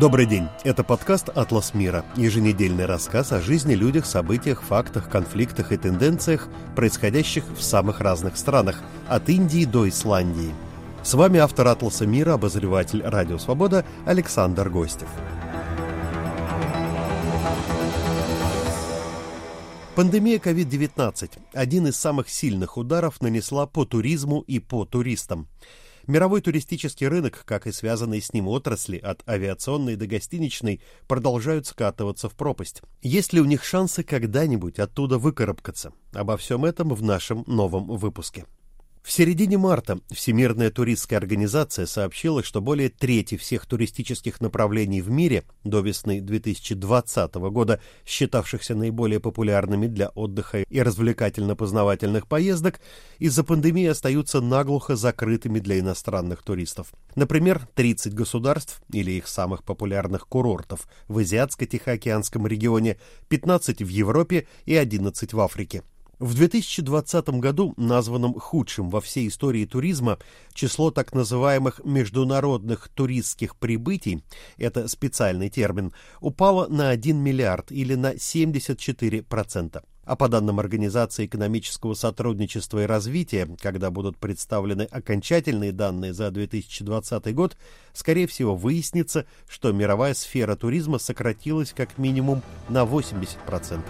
Добрый день. Это подкаст «Атлас мира». Еженедельный рассказ о жизни, людях, событиях, фактах, конфликтах и тенденциях, происходящих в самых разных странах, от Индии до Исландии. С вами автор «Атласа мира», обозреватель «Радио Свобода» Александр Гостев. Пандемия COVID-19 – один из самых сильных ударов нанесла по туризму и по туристам. Мировой туристический рынок, как и связанные с ним отрасли, от авиационной до гостиничной, продолжают скатываться в пропасть. Есть ли у них шансы когда-нибудь оттуда выкарабкаться? Обо всем этом в нашем новом выпуске. В середине марта Всемирная туристская организация сообщила, что более трети всех туристических направлений в мире до весны 2020 года, считавшихся наиболее популярными для отдыха и развлекательно-познавательных поездок, из-за пандемии остаются наглухо закрытыми для иностранных туристов. Например, 30 государств или их самых популярных курортов в Азиатско-Тихоокеанском регионе, 15 в Европе и 11 в Африке. В 2020 году, названном худшим во всей истории туризма, число так называемых международных туристских прибытий, это специальный термин, упало на 1 миллиард или на 74%. А по данным Организации экономического сотрудничества и развития, когда будут представлены окончательные данные за 2020 год, скорее всего выяснится, что мировая сфера туризма сократилась как минимум на 80%.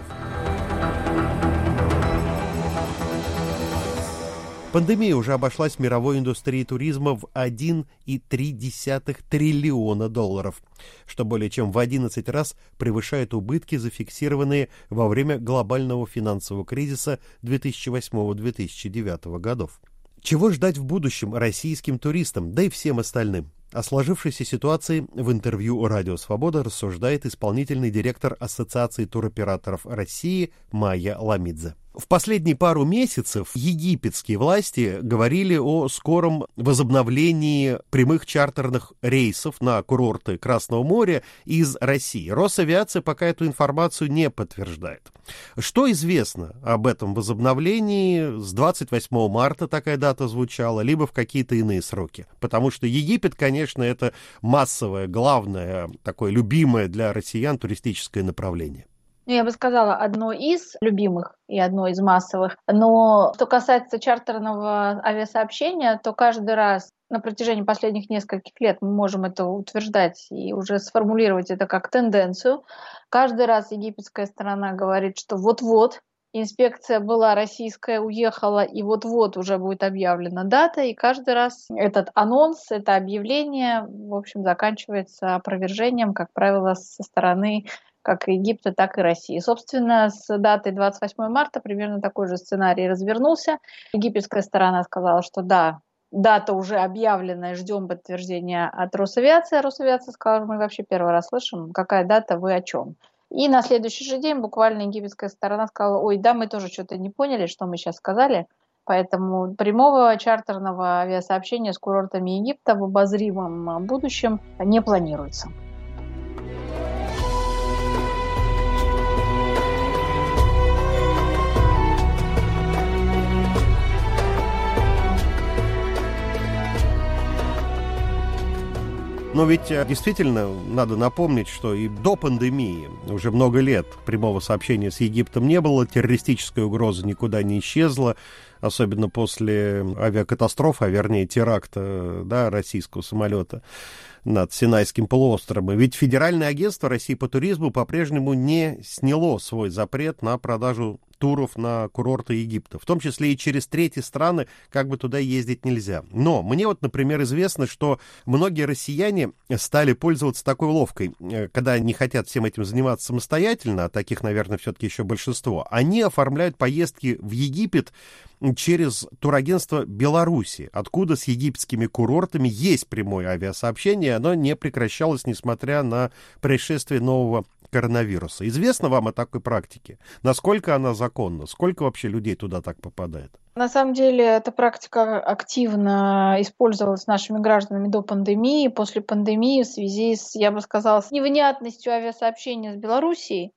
Пандемия уже обошлась мировой индустрии туризма в 1,3 триллиона долларов, что более чем в 11 раз превышает убытки, зафиксированные во время глобального финансового кризиса 2008-2009 годов. Чего ждать в будущем российским туристам, да и всем остальным? О сложившейся ситуации в интервью «Радио Свобода» рассуждает исполнительный директор Ассоциации туроператоров России Майя Ламидзе. В последние пару месяцев египетские власти говорили о скором возобновлении прямых чартерных рейсов на курорты Красного моря из России. Росавиация пока эту информацию не подтверждает. Что известно об этом возобновлении? С 28 марта такая дата звучала, либо в какие-то иные сроки. Потому что Египет, конечно, это массовое, главное, такое любимое для россиян туристическое направление. Ну, я бы сказала, одно из любимых и одно из массовых. Но что касается чартерного авиасообщения, то каждый раз на протяжении последних нескольких лет мы можем это утверждать и уже сформулировать это как тенденцию. Каждый раз египетская сторона говорит, что вот-вот инспекция была российская, уехала, и вот-вот уже будет объявлена дата, и каждый раз этот анонс, это объявление, в общем, заканчивается опровержением, как правило, со стороны как Египта, так и России. Собственно, с датой 28 марта примерно такой же сценарий развернулся. Египетская сторона сказала, что да, дата уже объявлена, ждем подтверждения от Росавиации. Росавиация сказала, мы вообще первый раз слышим, какая дата, вы о чем. И на следующий же день буквально египетская сторона сказала, ой, да, мы тоже что-то не поняли, что мы сейчас сказали, поэтому прямого чартерного авиасообщения с курортами Египта в обозримом будущем не планируется. Но ведь э, действительно надо напомнить, что и до пандемии уже много лет прямого сообщения с Египтом не было, террористическая угроза никуда не исчезла, особенно после авиакатастрофы, а вернее теракта да, российского самолета над Синайским полуостровом. Ведь Федеральное агентство России по туризму по-прежнему не сняло свой запрет на продажу туров на курорты Египта, в том числе и через третьи страны, как бы туда ездить нельзя. Но мне вот, например, известно, что многие россияне стали пользоваться такой уловкой, э, когда не хотят всем этим заниматься самостоятельно, а таких, наверное, все-таки еще большинство, они оформляют поездки в Египет через турагентство Беларуси, откуда с египетскими курортами есть прямое авиасообщение, оно не прекращалось, несмотря на происшествие нового коронавируса. Известно вам о такой практике? Насколько она законна? Сколько вообще людей туда так попадает? На самом деле эта практика активно использовалась нашими гражданами до пандемии. После пандемии в связи с, я бы сказала, с невнятностью авиасообщения с Белоруссией,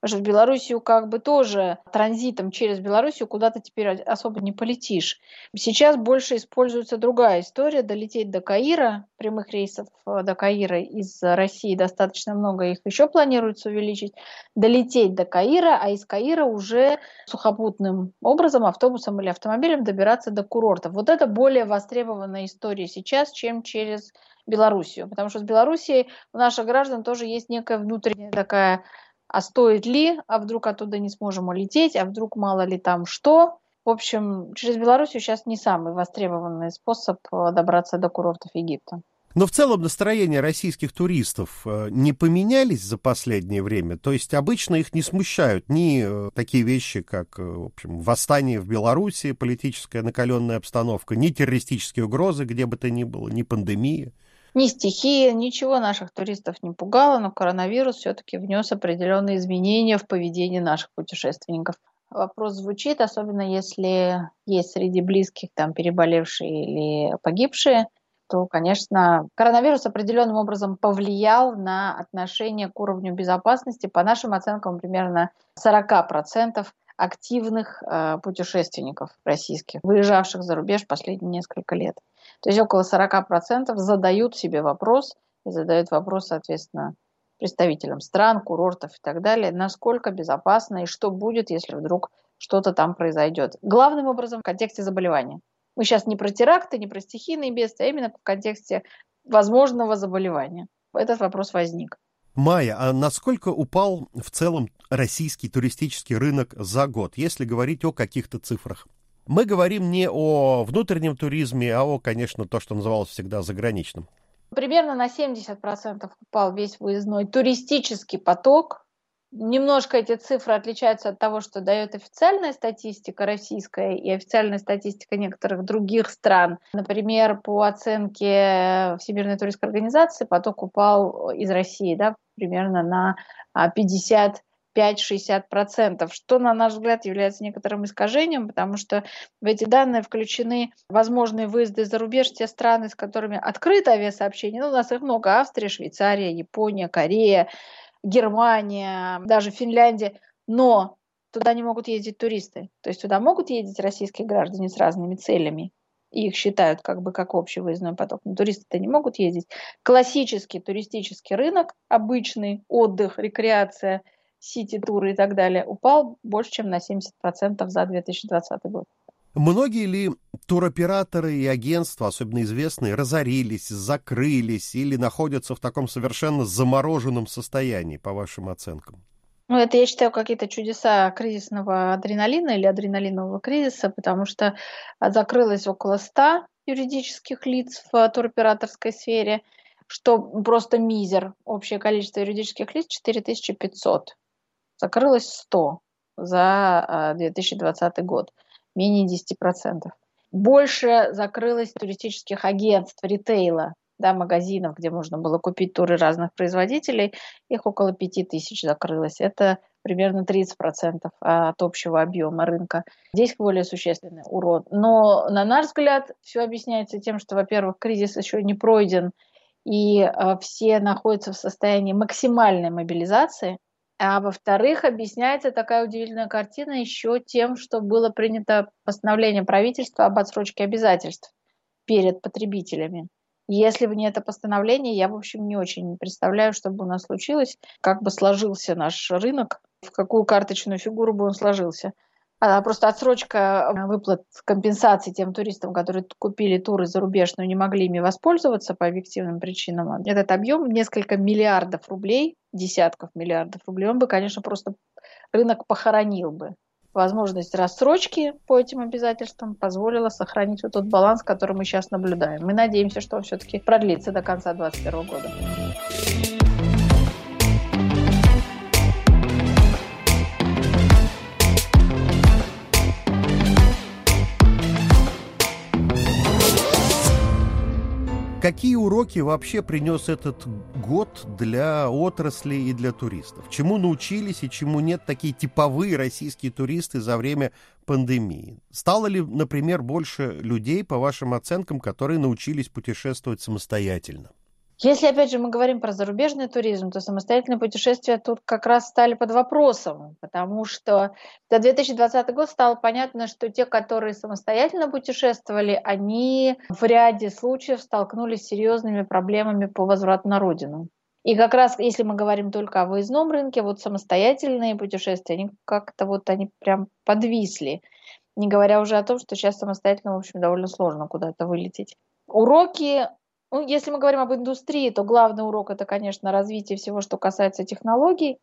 Потому что в Белоруссию как бы тоже транзитом через Белоруссию куда-то теперь особо не полетишь. Сейчас больше используется другая история. Долететь до Каира, прямых рейсов э, до Каира из России достаточно много, их еще планируется увеличить. Долететь до Каира, а из Каира уже сухопутным образом, автобусом или автомобилем добираться до курортов. Вот это более востребованная история сейчас, чем через Белоруссию. Потому что с Белоруссией у наших граждан тоже есть некая внутренняя такая а стоит ли, а вдруг оттуда не сможем улететь, а вдруг мало ли там что. В общем, через Белоруссию сейчас не самый востребованный способ э, добраться до курортов Египта. Но в целом настроения российских туристов э, не поменялись за последнее время. То есть обычно их не смущают ни э, такие вещи, как в общем, восстание в Беларуси, политическая накаленная обстановка, ни террористические угрозы, где бы то ни было, ни пандемия. Ни стихия, ничего наших туристов не пугало, но коронавирус все-таки внес определенные изменения в поведение наших путешественников. Вопрос звучит, особенно если есть среди близких там переболевшие или погибшие, то, конечно, коронавирус определенным образом повлиял на отношение к уровню безопасности. По нашим оценкам, примерно 40% активных э, путешественников российских, выезжавших за рубеж последние несколько лет. То есть около 40% задают себе вопрос и задают вопрос, соответственно, представителям стран, курортов и так далее, насколько безопасно и что будет, если вдруг что-то там произойдет. Главным образом в контексте заболевания. Мы сейчас не про теракты, не про стихийные бедствия, а именно в контексте возможного заболевания. Этот вопрос возник. Майя, а насколько упал в целом российский туристический рынок за год, если говорить о каких-то цифрах? Мы говорим не о внутреннем туризме, а о, конечно, то, что называлось всегда заграничным. Примерно на 70% упал весь выездной туристический поток. Немножко эти цифры отличаются от того, что дает официальная статистика российская и официальная статистика некоторых других стран. Например, по оценке Всемирной туристской организации поток упал из России да, примерно на 50 5-60%, что, на наш взгляд, является некоторым искажением, потому что в эти данные включены возможные выезды за рубеж, те страны, с которыми открыто авиасообщение, ну, у нас их много, Австрия, Швейцария, Япония, Корея, Германия, даже Финляндия, но туда не могут ездить туристы, то есть туда могут ездить российские граждане с разными целями, и их считают как бы как общий выездной поток. Но туристы-то не могут ездить. Классический туристический рынок, обычный отдых, рекреация – сити-туры и так далее, упал больше, чем на 70% за 2020 год. Многие ли туроператоры и агентства, особенно известные, разорились, закрылись или находятся в таком совершенно замороженном состоянии, по вашим оценкам? Ну, это, я считаю, какие-то чудеса кризисного адреналина или адреналинового кризиса, потому что закрылось около 100 юридических лиц в туроператорской сфере, что просто мизер. Общее количество юридических лиц 4500 закрылось 100 за 2020 а, год, менее 10%. Больше закрылось туристических агентств, ритейла, да, магазинов, где можно было купить туры разных производителей, их около 5000 закрылось. Это примерно 30% от общего объема рынка. Здесь более существенный урон. Но, на наш взгляд, все объясняется тем, что, во-первых, кризис еще не пройден, и а, все находятся в состоянии максимальной мобилизации – а во-вторых, объясняется такая удивительная картина еще тем, что было принято постановление правительства об отсрочке обязательств перед потребителями. Если бы не это постановление, я, в общем, не очень представляю, что бы у нас случилось, как бы сложился наш рынок, в какую карточную фигуру бы он сложился. А просто отсрочка э, выплат компенсации тем туристам, которые купили туры за рубеж, но не могли ими воспользоваться по объективным причинам. Этот объем несколько миллиардов рублей, десятков миллиардов рублей, он бы, конечно, просто рынок похоронил бы. Возможность рассрочки по этим обязательствам позволила сохранить вот тот баланс, который мы сейчас наблюдаем. Мы надеемся, что он все-таки продлится до конца 2021 года. Какие уроки вообще принес этот год для отрасли и для туристов? Чему научились и чему нет такие типовые российские туристы за время пандемии? Стало ли, например, больше людей, по вашим оценкам, которые научились путешествовать самостоятельно? Если, опять же, мы говорим про зарубежный туризм, то самостоятельные путешествия тут как раз стали под вопросом, потому что за 2020 год стало понятно, что те, которые самостоятельно путешествовали, они в ряде случаев столкнулись с серьезными проблемами по возврату на родину. И как раз, если мы говорим только о выездном рынке, вот самостоятельные путешествия, они как-то вот они прям подвисли. Не говоря уже о том, что сейчас самостоятельно, в общем, довольно сложно куда-то вылететь. Уроки ну, если мы говорим об индустрии, то главный урок это, конечно, развитие всего, что касается технологий.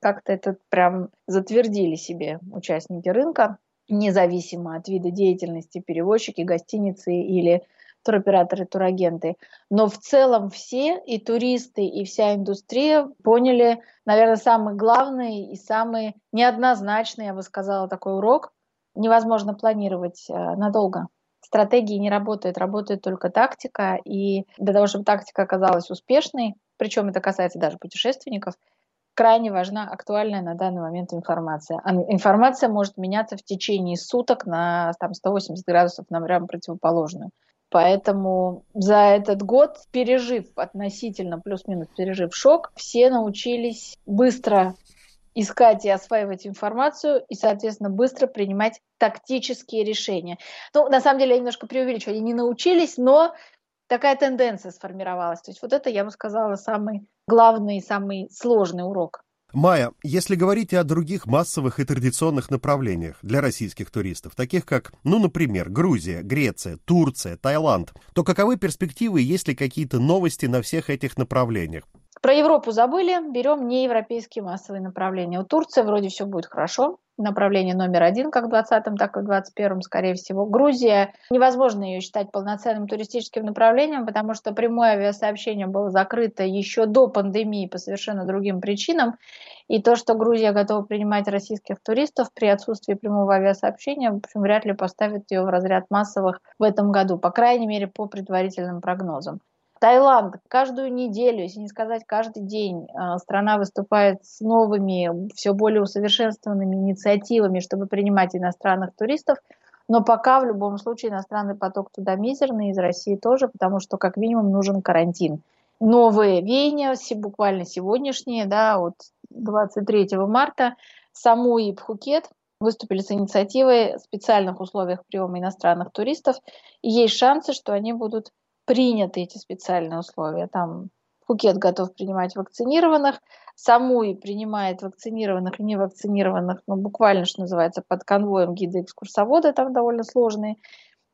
Как-то это прям затвердили себе участники рынка, независимо от вида деятельности, перевозчики, гостиницы или туроператоры, турагенты. Но в целом все, и туристы, и вся индустрия поняли, наверное, самый главный и самый неоднозначный, я бы сказала, такой урок. Невозможно планировать э, надолго стратегии не работает, работает только тактика. И для того, чтобы тактика оказалась успешной, причем это касается даже путешественников, крайне важна актуальная на данный момент информация. А информация может меняться в течение суток на там, 180 градусов на прям противоположную. Поэтому за этот год, пережив относительно плюс-минус, пережив шок, все научились быстро искать и осваивать информацию и, соответственно, быстро принимать тактические решения. Ну, на самом деле, я немножко преувеличиваю, они не научились, но такая тенденция сформировалась. То есть вот это, я бы сказала, самый главный и самый сложный урок. Майя, если говорить о других массовых и традиционных направлениях для российских туристов, таких как, ну, например, Грузия, Греция, Турция, Таиланд, то каковы перспективы, есть ли какие-то новости на всех этих направлениях? Про Европу забыли, берем неевропейские массовые направления. У Турции вроде все будет хорошо, направление номер один, как в 2020, так и в 2021, скорее всего. Грузия, невозможно ее считать полноценным туристическим направлением, потому что прямое авиасообщение было закрыто еще до пандемии по совершенно другим причинам. И то, что Грузия готова принимать российских туристов при отсутствии прямого авиасообщения, в общем, вряд ли поставит ее в разряд массовых в этом году, по крайней мере, по предварительным прогнозам. Таиланд каждую неделю, если не сказать каждый день, а, страна выступает с новыми, все более усовершенствованными инициативами, чтобы принимать иностранных туристов. Но пока в любом случае иностранный поток туда мизерный, из России тоже, потому что как минимум нужен карантин. Новые веяния, буквально сегодняшние, да, от 23 марта, Саму и Пхукет выступили с инициативой в специальных условиях приема иностранных туристов. И есть шансы, что они будут приняты эти специальные условия. Там Пхукет готов принимать вакцинированных, Самуи принимает вакцинированных и невакцинированных, ну, буквально, что называется, под конвоем гида экскурсовода, там довольно сложные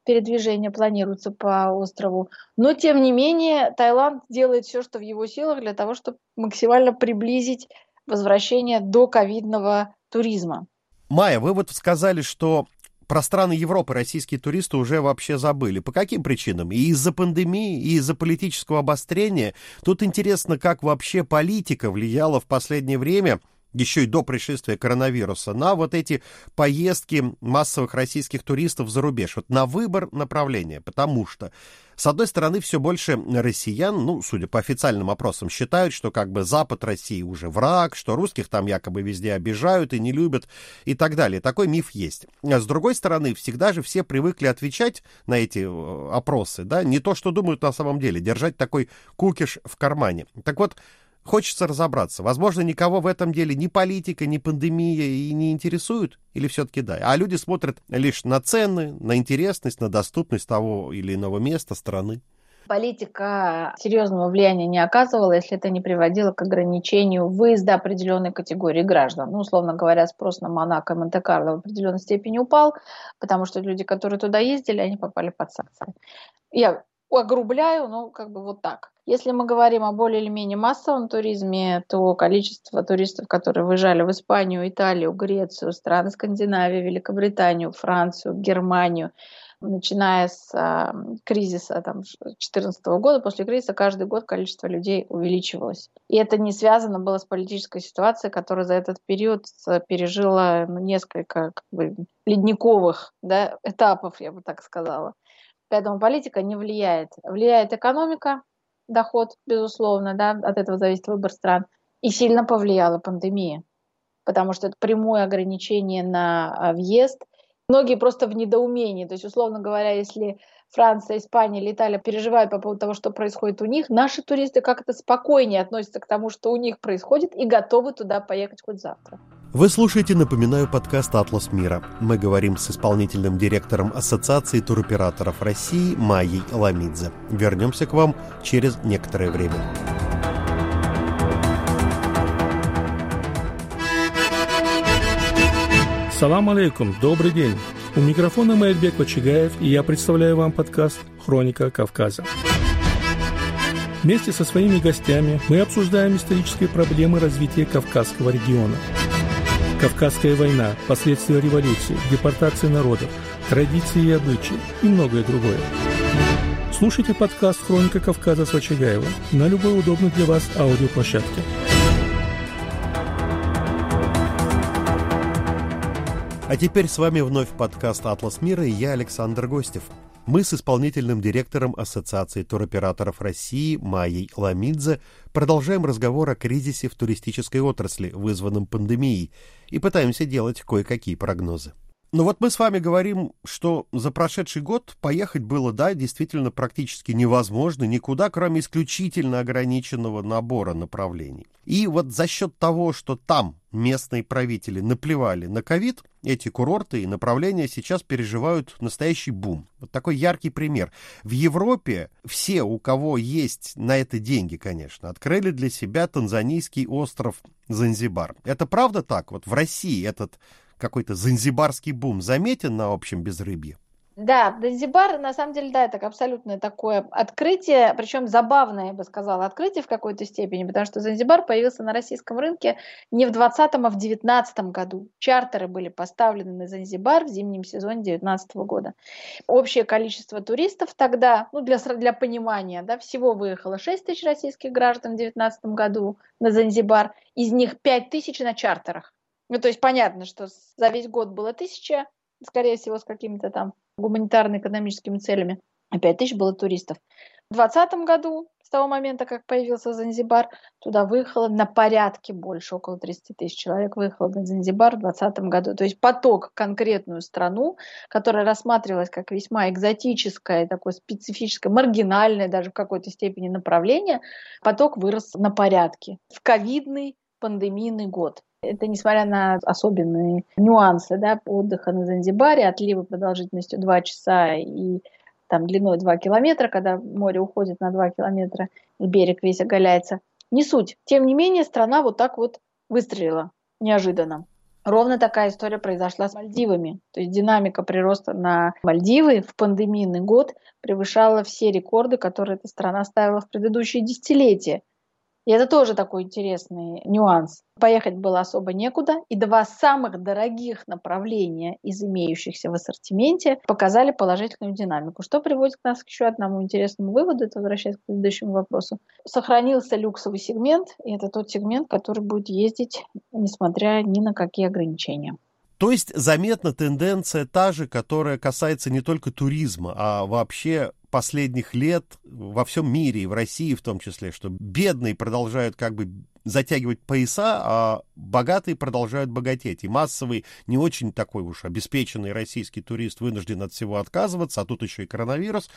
передвижения планируются по острову. Но, тем не менее, Таиланд делает все, что в его силах для того, чтобы максимально приблизить возвращение до ковидного туризма. Майя, вы вот сказали, что про страны Европы российские туристы уже вообще забыли. По каким причинам? И из-за пандемии, и из-за политического обострения. Тут интересно, как вообще политика влияла в последнее время еще и до пришествия коронавируса, на вот эти поездки массовых российских туристов за рубеж, вот на выбор направления, потому что, с одной стороны, все больше россиян, ну, судя по официальным опросам, считают, что как бы Запад России уже враг, что русских там якобы везде обижают и не любят и так далее. Такой миф есть. А с другой стороны, всегда же все привыкли отвечать на эти э, опросы, да, не то, что думают на самом деле, держать такой кукиш в кармане. Так вот, Хочется разобраться. Возможно, никого в этом деле ни политика, ни пандемия и не интересуют, или все-таки да. А люди смотрят лишь на цены, на интересность, на доступность того или иного места, страны. Политика серьезного влияния не оказывала, если это не приводило к ограничению выезда определенной категории граждан. Ну, условно говоря, спрос на Монако и Монте-Карло в определенной степени упал, потому что люди, которые туда ездили, они попали под санкции. Я огрубляю, но как бы вот так. Если мы говорим о более или менее массовом туризме, то количество туристов, которые выезжали в Испанию, Италию, Грецию, страны Скандинавии, Великобританию, Францию, Германию, начиная с э, кризиса 2014 года, после кризиса каждый год количество людей увеличивалось. И это не связано было с политической ситуацией, которая за этот период пережила ну, несколько как бы, ледниковых да, этапов, я бы так сказала. Поэтому политика не влияет. Влияет экономика, доход, безусловно, да, от этого зависит выбор стран. И сильно повлияла пандемия, потому что это прямое ограничение на а, въезд. Многие просто в недоумении. То есть, условно говоря, если Франция, Испания летали, переживают по поводу того, что происходит у них, наши туристы как-то спокойнее относятся к тому, что у них происходит, и готовы туда поехать хоть завтра. Вы слушаете, напоминаю, подкаст «Атлас мира». Мы говорим с исполнительным директором Ассоциации туроператоров России Майей Ламидзе. Вернемся к вам через некоторое время. Салам алейкум, добрый день. У микрофона Майербек Вачигаев, и я представляю вам подкаст «Хроника Кавказа». Вместе со своими гостями мы обсуждаем исторические проблемы развития Кавказского региона – Кавказская война, последствия революции, депортация народов, традиции и обычаи и многое другое. Слушайте подкаст «Хроника Кавказа» с Вачагаева на любой удобной для вас аудиоплощадке. А теперь с вами вновь подкаст «Атлас мира» и я, Александр Гостев. Мы с исполнительным директором Ассоциации туроператоров России Майей Ламидзе продолжаем разговор о кризисе в туристической отрасли, вызванном пандемией, и пытаемся делать кое-какие прогнозы. Ну вот мы с вами говорим, что за прошедший год поехать было, да, действительно практически невозможно никуда, кроме исключительно ограниченного набора направлений. И вот за счет того, что там местные правители наплевали на ковид, эти курорты и направления сейчас переживают настоящий бум. Вот такой яркий пример. В Европе все, у кого есть на это деньги, конечно, открыли для себя танзанийский остров Занзибар. Это правда так? Вот в России этот какой-то занзибарский бум заметен на общем безрыбье? Да, Занзибар, на самом деле, да, это абсолютно такое открытие, причем забавное, я бы сказала, открытие в какой-то степени, потому что Занзибар появился на российском рынке не в 2020, а в 2019 году. Чартеры были поставлены на Занзибар в зимнем сезоне 2019 года. Общее количество туристов тогда, ну, для, для понимания, да, всего выехало 6 тысяч российских граждан в 2019 году на Занзибар, из них 5 тысяч на чартерах. Ну, то есть понятно, что за весь год было тысяча, скорее всего, с какими-то там гуманитарно-экономическими целями. А пять тысяч было туристов. В 2020 году, с того момента, как появился Занзибар, туда выехало на порядке больше, около 30 тысяч человек выехало на Занзибар в 2020 году. То есть поток конкретную страну, которая рассматривалась как весьма экзотическое, такое специфическое, маргинальное даже в какой-то степени направление, поток вырос на порядке. В ковидный пандемийный год. Это несмотря на особенные нюансы да, отдыха на Занзибаре, отливы продолжительностью 2 часа и там длиной 2 километра, когда море уходит на 2 километра и берег весь оголяется. Не суть. Тем не менее, страна вот так вот выстрелила неожиданно. Ровно такая история произошла с Мальдивами. То есть динамика прироста на Мальдивы в пандемийный год превышала все рекорды, которые эта страна ставила в предыдущие десятилетия. И это тоже такой интересный нюанс. Поехать было особо некуда, и два самых дорогих направления из имеющихся в ассортименте показали положительную динамику, что приводит нас к еще одному интересному выводу, это возвращаясь к предыдущему вопросу. Сохранился люксовый сегмент, и это тот сегмент, который будет ездить, несмотря ни на какие ограничения. То есть заметна тенденция та же, которая касается не только туризма, а вообще последних лет во всем мире, и в России в том числе, что бедные продолжают как бы затягивать пояса, а богатые продолжают богатеть. И массовый, не очень такой уж обеспеченный российский турист вынужден от всего отказываться, а тут еще и коронавирус.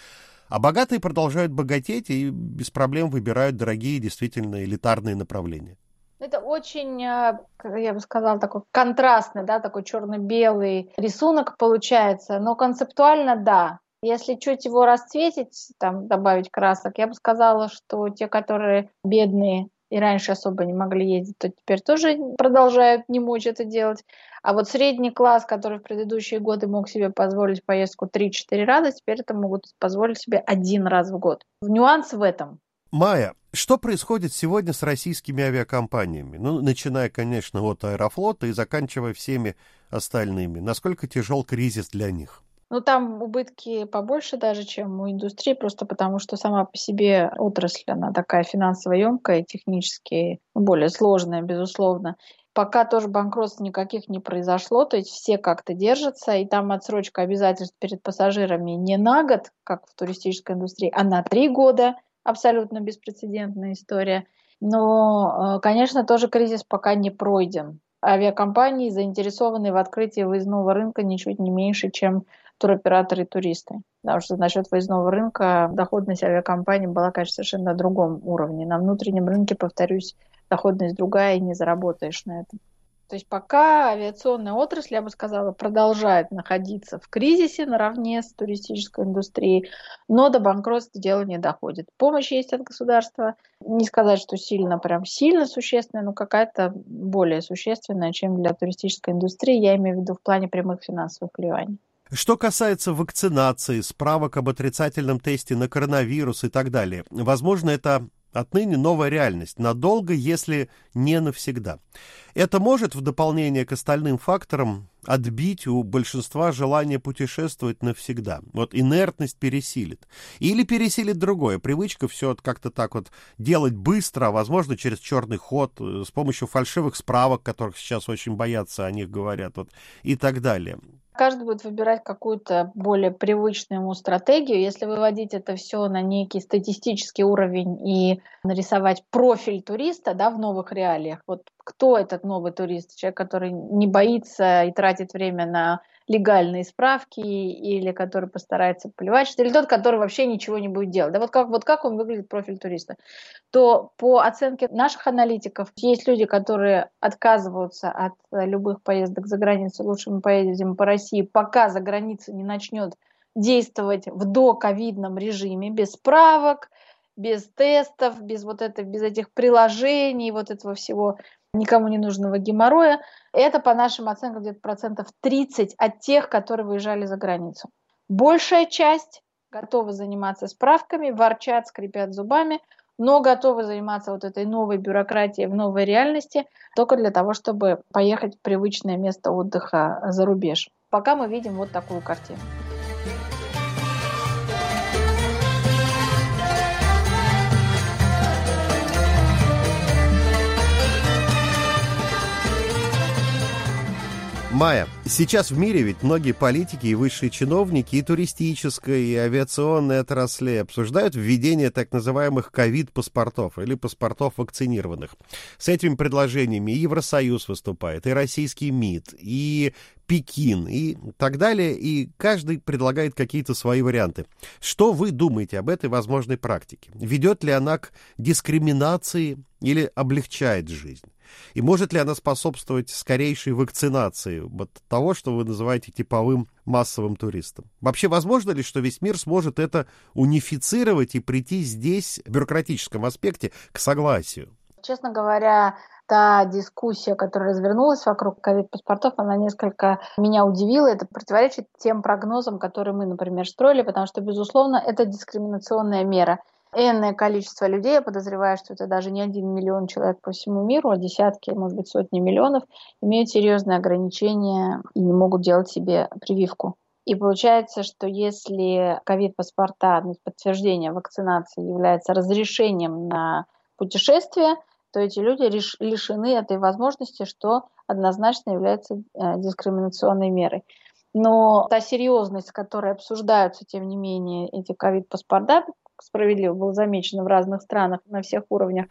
А богатые продолжают богатеть и без проблем выбирают дорогие, действительно элитарные направления. Это очень, э, я бы сказала, такой контрастный, да, такой черно-белый рисунок получается, но концептуально да. Если чуть его расцветить, там добавить красок, я бы сказала, что те, которые бедные и раньше особо не могли ездить, то теперь тоже продолжают не мочь это делать. А вот средний класс, который в предыдущие годы мог себе позволить поездку 3-4 раза, теперь это могут позволить себе один раз в год. Нюанс в этом. Майя, что происходит сегодня с российскими авиакомпаниями? Ну, начиная, конечно, от Аэрофлота и заканчивая всеми остальными. Насколько тяжел кризис для них? Ну, там убытки побольше даже, чем у индустрии, просто потому что сама по себе отрасль, она такая финансово емкая, технически более сложная, безусловно. Пока тоже банкротств никаких не произошло, то есть все как-то держатся, и там отсрочка обязательств перед пассажирами не на год, как в туристической индустрии, а на три года. Абсолютно беспрецедентная история. Но, э, конечно, тоже кризис пока не пройден. Авиакомпании заинтересованы в открытии выездного рынка ничуть не меньше, чем туроператоры и туристы. Потому что насчет выездного рынка доходность авиакомпаний была, конечно, совершенно на другом уровне. На внутреннем рынке, повторюсь, доходность другая, и не заработаешь на этом. То есть пока авиационная отрасль, я бы сказала, продолжает находиться в кризисе наравне с туристической индустрией, но до банкротства дело не доходит. Помощь есть от государства. Не сказать, что сильно, прям сильно существенная, но какая-то более существенная, чем для туристической индустрии. Я имею в виду в плане прямых финансовых вливаний. Что касается вакцинации, справок об отрицательном тесте на коронавирус и так далее, возможно, это Отныне новая реальность, надолго, если не навсегда. Это может, в дополнение к остальным факторам, отбить у большинства желание путешествовать навсегда. Вот инертность пересилит. Или пересилит другое. Привычка все как-то так вот делать быстро, а возможно через черный ход, э, с помощью фальшивых справок, которых сейчас очень боятся, о них говорят, вот, и так далее каждый будет выбирать какую-то более привычную ему стратегию. Если выводить это все на некий статистический уровень и нарисовать профиль туриста да, в новых реалиях, вот кто этот новый турист? Человек, который не боится и тратит время на легальные справки, или который постарается поливать что или тот, который вообще ничего не будет делать. Да вот как, вот как он выглядит, профиль туриста. То по оценке наших аналитиков, есть люди, которые отказываются от любых поездок за границу, лучше мы поедем по России, пока за границей не начнет действовать в доковидном режиме, без справок, без тестов, без вот это, без этих приложений, вот этого всего никому не нужного геморроя. Это, по нашим оценкам, где-то процентов 30 от тех, которые выезжали за границу. Большая часть готова заниматься справками, ворчат, скрипят зубами, но готовы заниматься вот этой новой бюрократией в новой реальности только для того, чтобы поехать в привычное место отдыха за рубеж. Пока мы видим вот такую картину. Майя, сейчас в мире ведь многие политики и высшие чиновники и туристической, и авиационной отрасли обсуждают введение так называемых ковид-паспортов или паспортов вакцинированных. С этими предложениями Евросоюз выступает, и российский МИД, и Пекин, и так далее, и каждый предлагает какие-то свои варианты. Что вы думаете об этой возможной практике? Ведет ли она к дискриминации или облегчает жизнь? И может ли она способствовать скорейшей вакцинации вот того, что вы называете типовым массовым туристом? Вообще возможно ли, что весь мир сможет это унифицировать и прийти здесь в бюрократическом аспекте к согласию? Честно говоря, та дискуссия, которая развернулась вокруг ковид-паспортов, она несколько меня удивила. Это противоречит тем прогнозам, которые мы, например, строили, потому что, безусловно, это дискриминационная мера энное количество людей, я подозреваю, что это даже не один миллион человек по всему миру, а десятки, может быть, сотни миллионов, имеют серьезные ограничения и не могут делать себе прививку. И получается, что если ковид-паспорта, подтверждение вакцинации является разрешением на путешествие, то эти люди лишены этой возможности, что однозначно является э, дискриминационной мерой. Но та серьезность, с которой обсуждаются, тем не менее, эти ковид-паспорта, справедливо было замечено в разных странах на всех уровнях,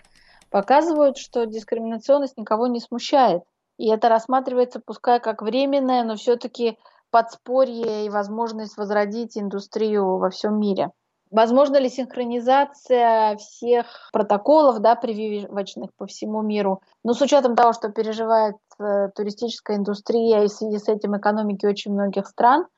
показывают, что дискриминационность никого не смущает. И это рассматривается пускай как временное, но все-таки подспорье и возможность возродить индустрию во всем мире. Возможно ли синхронизация всех протоколов да, прививочных по всему миру? Но с учетом того, что переживает э, туристическая индустрия и в связи с этим экономики очень многих стран –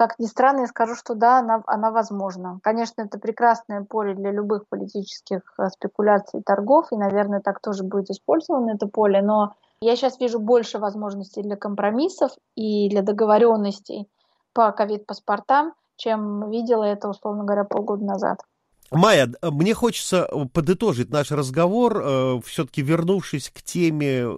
как ни странно, я скажу, что да, она, она возможна. Конечно, это прекрасное поле для любых политических э, спекуляций и торгов, и, наверное, так тоже будет использовано это поле, но я сейчас вижу больше возможностей для компромиссов и для договоренностей по ковид-паспортам, чем видела это, условно говоря, полгода назад. Майя, мне хочется подытожить наш разговор, э, все-таки вернувшись к теме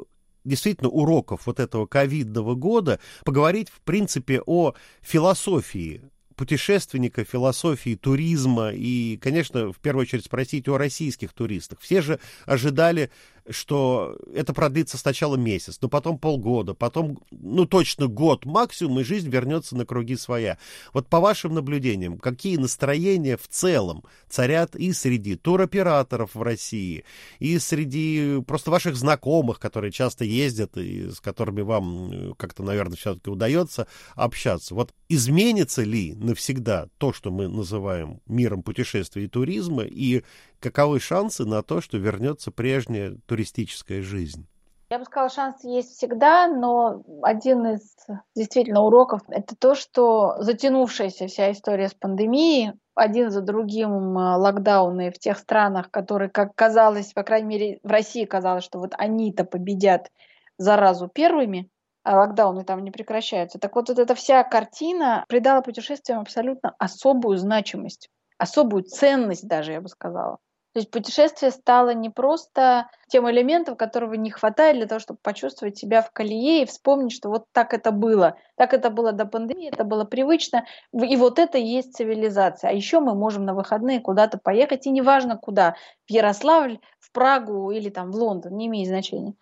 действительно уроков вот этого ковидного года, поговорить, в принципе, о философии путешественника, философии туризма и, конечно, в первую очередь спросить о российских туристах. Все же ожидали что это продлится сначала месяц, но потом полгода, потом, ну, точно год максимум, и жизнь вернется на круги своя. Вот по вашим наблюдениям, какие настроения в целом царят и среди туроператоров в России, и среди просто ваших знакомых, которые часто ездят и с которыми вам э, как-то, наверное, все-таки удается общаться. Вот изменится ли навсегда то, что мы называем миром путешествий и туризма, и каковы шансы на то, что вернется прежняя туристическая жизнь? Я бы сказала, шанс есть всегда, но один из действительно уроков – это то, что затянувшаяся вся история с пандемией, один за другим э, локдауны в тех странах, которые, как казалось, по крайней мере, в России казалось, что вот они-то победят заразу первыми, а локдауны там не прекращаются. Так вот, вот эта вся картина придала путешествиям абсолютно особую значимость, особую ценность даже, я бы сказала. То есть путешествие стало не просто тем элементом, которого не хватает для того, чтобы почувствовать себя в колее и вспомнить, что вот так это было. Так это было до пандемии, это было привычно. И вот это и есть цивилизация. А еще мы можем на выходные куда-то поехать, и неважно куда, в Ярославль, в Прагу или там в Лондон, не имеет значения.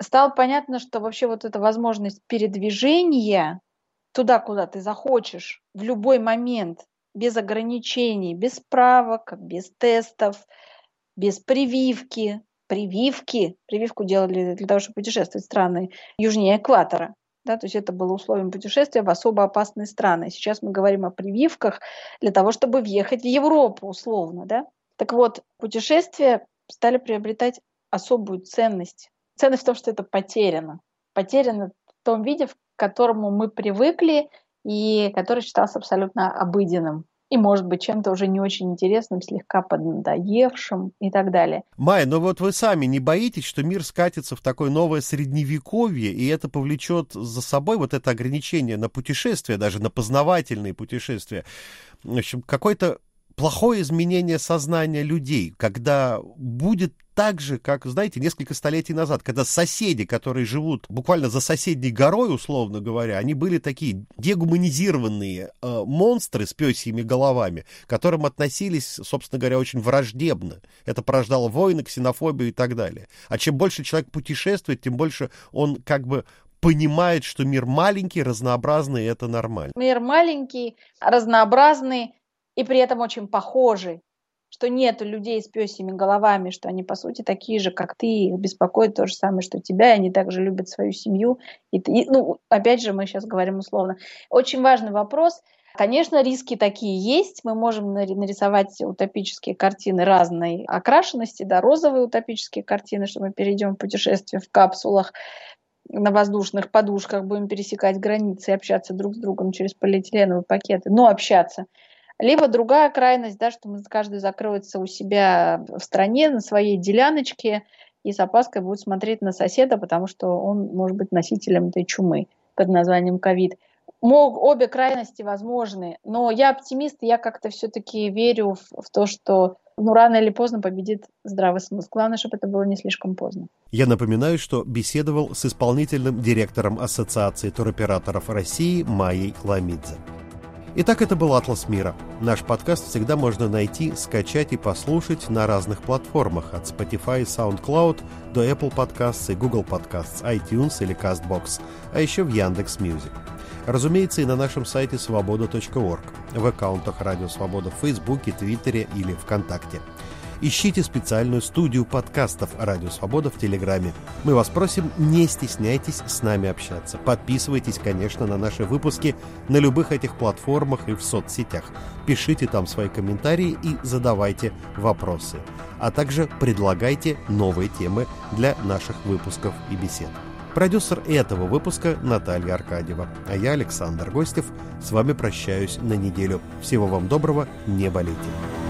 Стало понятно, что вообще вот эта возможность передвижения туда, куда ты захочешь, в любой момент, без ограничений, без справок, без тестов, без прививки. Прививки. Прививку делали для того, чтобы путешествовать в страны южнее экватора. Да, то есть это было условием путешествия в особо опасные страны. Сейчас мы говорим о прививках для того, чтобы въехать в Европу условно. Да? Так вот, путешествия стали приобретать особую ценность. Ценность в том, что это потеряно. Потеряно в том виде, в которому мы привыкли и который считался абсолютно обыденным и, может быть, чем-то уже не очень интересным, слегка поднадоевшим и так далее. Майя, но вот вы сами не боитесь, что мир скатится в такое новое средневековье, и это повлечет за собой вот это ограничение на путешествия, даже на познавательные путешествия? В общем, какой-то плохое изменение сознания людей, когда будет так же, как, знаете, несколько столетий назад, когда соседи, которые живут буквально за соседней горой, условно говоря, они были такие дегуманизированные э, монстры с пёсьими головами, к которым относились, собственно говоря, очень враждебно. Это порождало войны, ксенофобию и так далее. А чем больше человек путешествует, тем больше он как бы понимает, что мир маленький, разнообразный, и это нормально. Мир маленький, разнообразный, и при этом очень похожи, что нет людей с пёсими головами, что они, по сути, такие же, как ты, их беспокоит то же самое, что тебя, и они также любят свою семью. И, и, ну, опять же, мы сейчас говорим условно. Очень важный вопрос. Конечно, риски такие есть. Мы можем нарисовать утопические картины разной окрашенности, да, розовые утопические картины, что мы перейдем в путешествие в капсулах, на воздушных подушках, будем пересекать границы и общаться друг с другом через полиэтиленовые пакеты, но общаться – либо другая крайность, да, что каждый закроется у себя в стране, на своей деляночке, и с опаской будет смотреть на соседа, потому что он может быть носителем этой чумы под названием ковид. Мог, обе крайности возможны, но я оптимист, я как-то все-таки верю в, в то, что ну, рано или поздно победит здравый смысл. Главное, чтобы это было не слишком поздно. Я напоминаю, что беседовал с исполнительным директором Ассоциации туроператоров России Майей Ломидзе. Итак, это был «Атлас мира». Наш подкаст всегда можно найти, скачать и послушать на разных платформах, от Spotify SoundCloud до Apple Podcasts и Google Podcasts, iTunes или CastBox, а еще в Яндекс Music. Разумеется, и на нашем сайте свобода.org, в аккаунтах Радио Свобода в Фейсбуке, Твиттере или ВКонтакте – Ищите специальную студию подкастов «Радио Свобода» в Телеграме. Мы вас просим, не стесняйтесь с нами общаться. Подписывайтесь, конечно, на наши выпуски на любых этих платформах и в соцсетях. Пишите там свои комментарии и задавайте вопросы. А также предлагайте новые темы для наших выпусков и бесед. Продюсер этого выпуска Наталья Аркадьева. А я, Александр Гостев, с вами прощаюсь на неделю. Всего вам доброго, не болейте.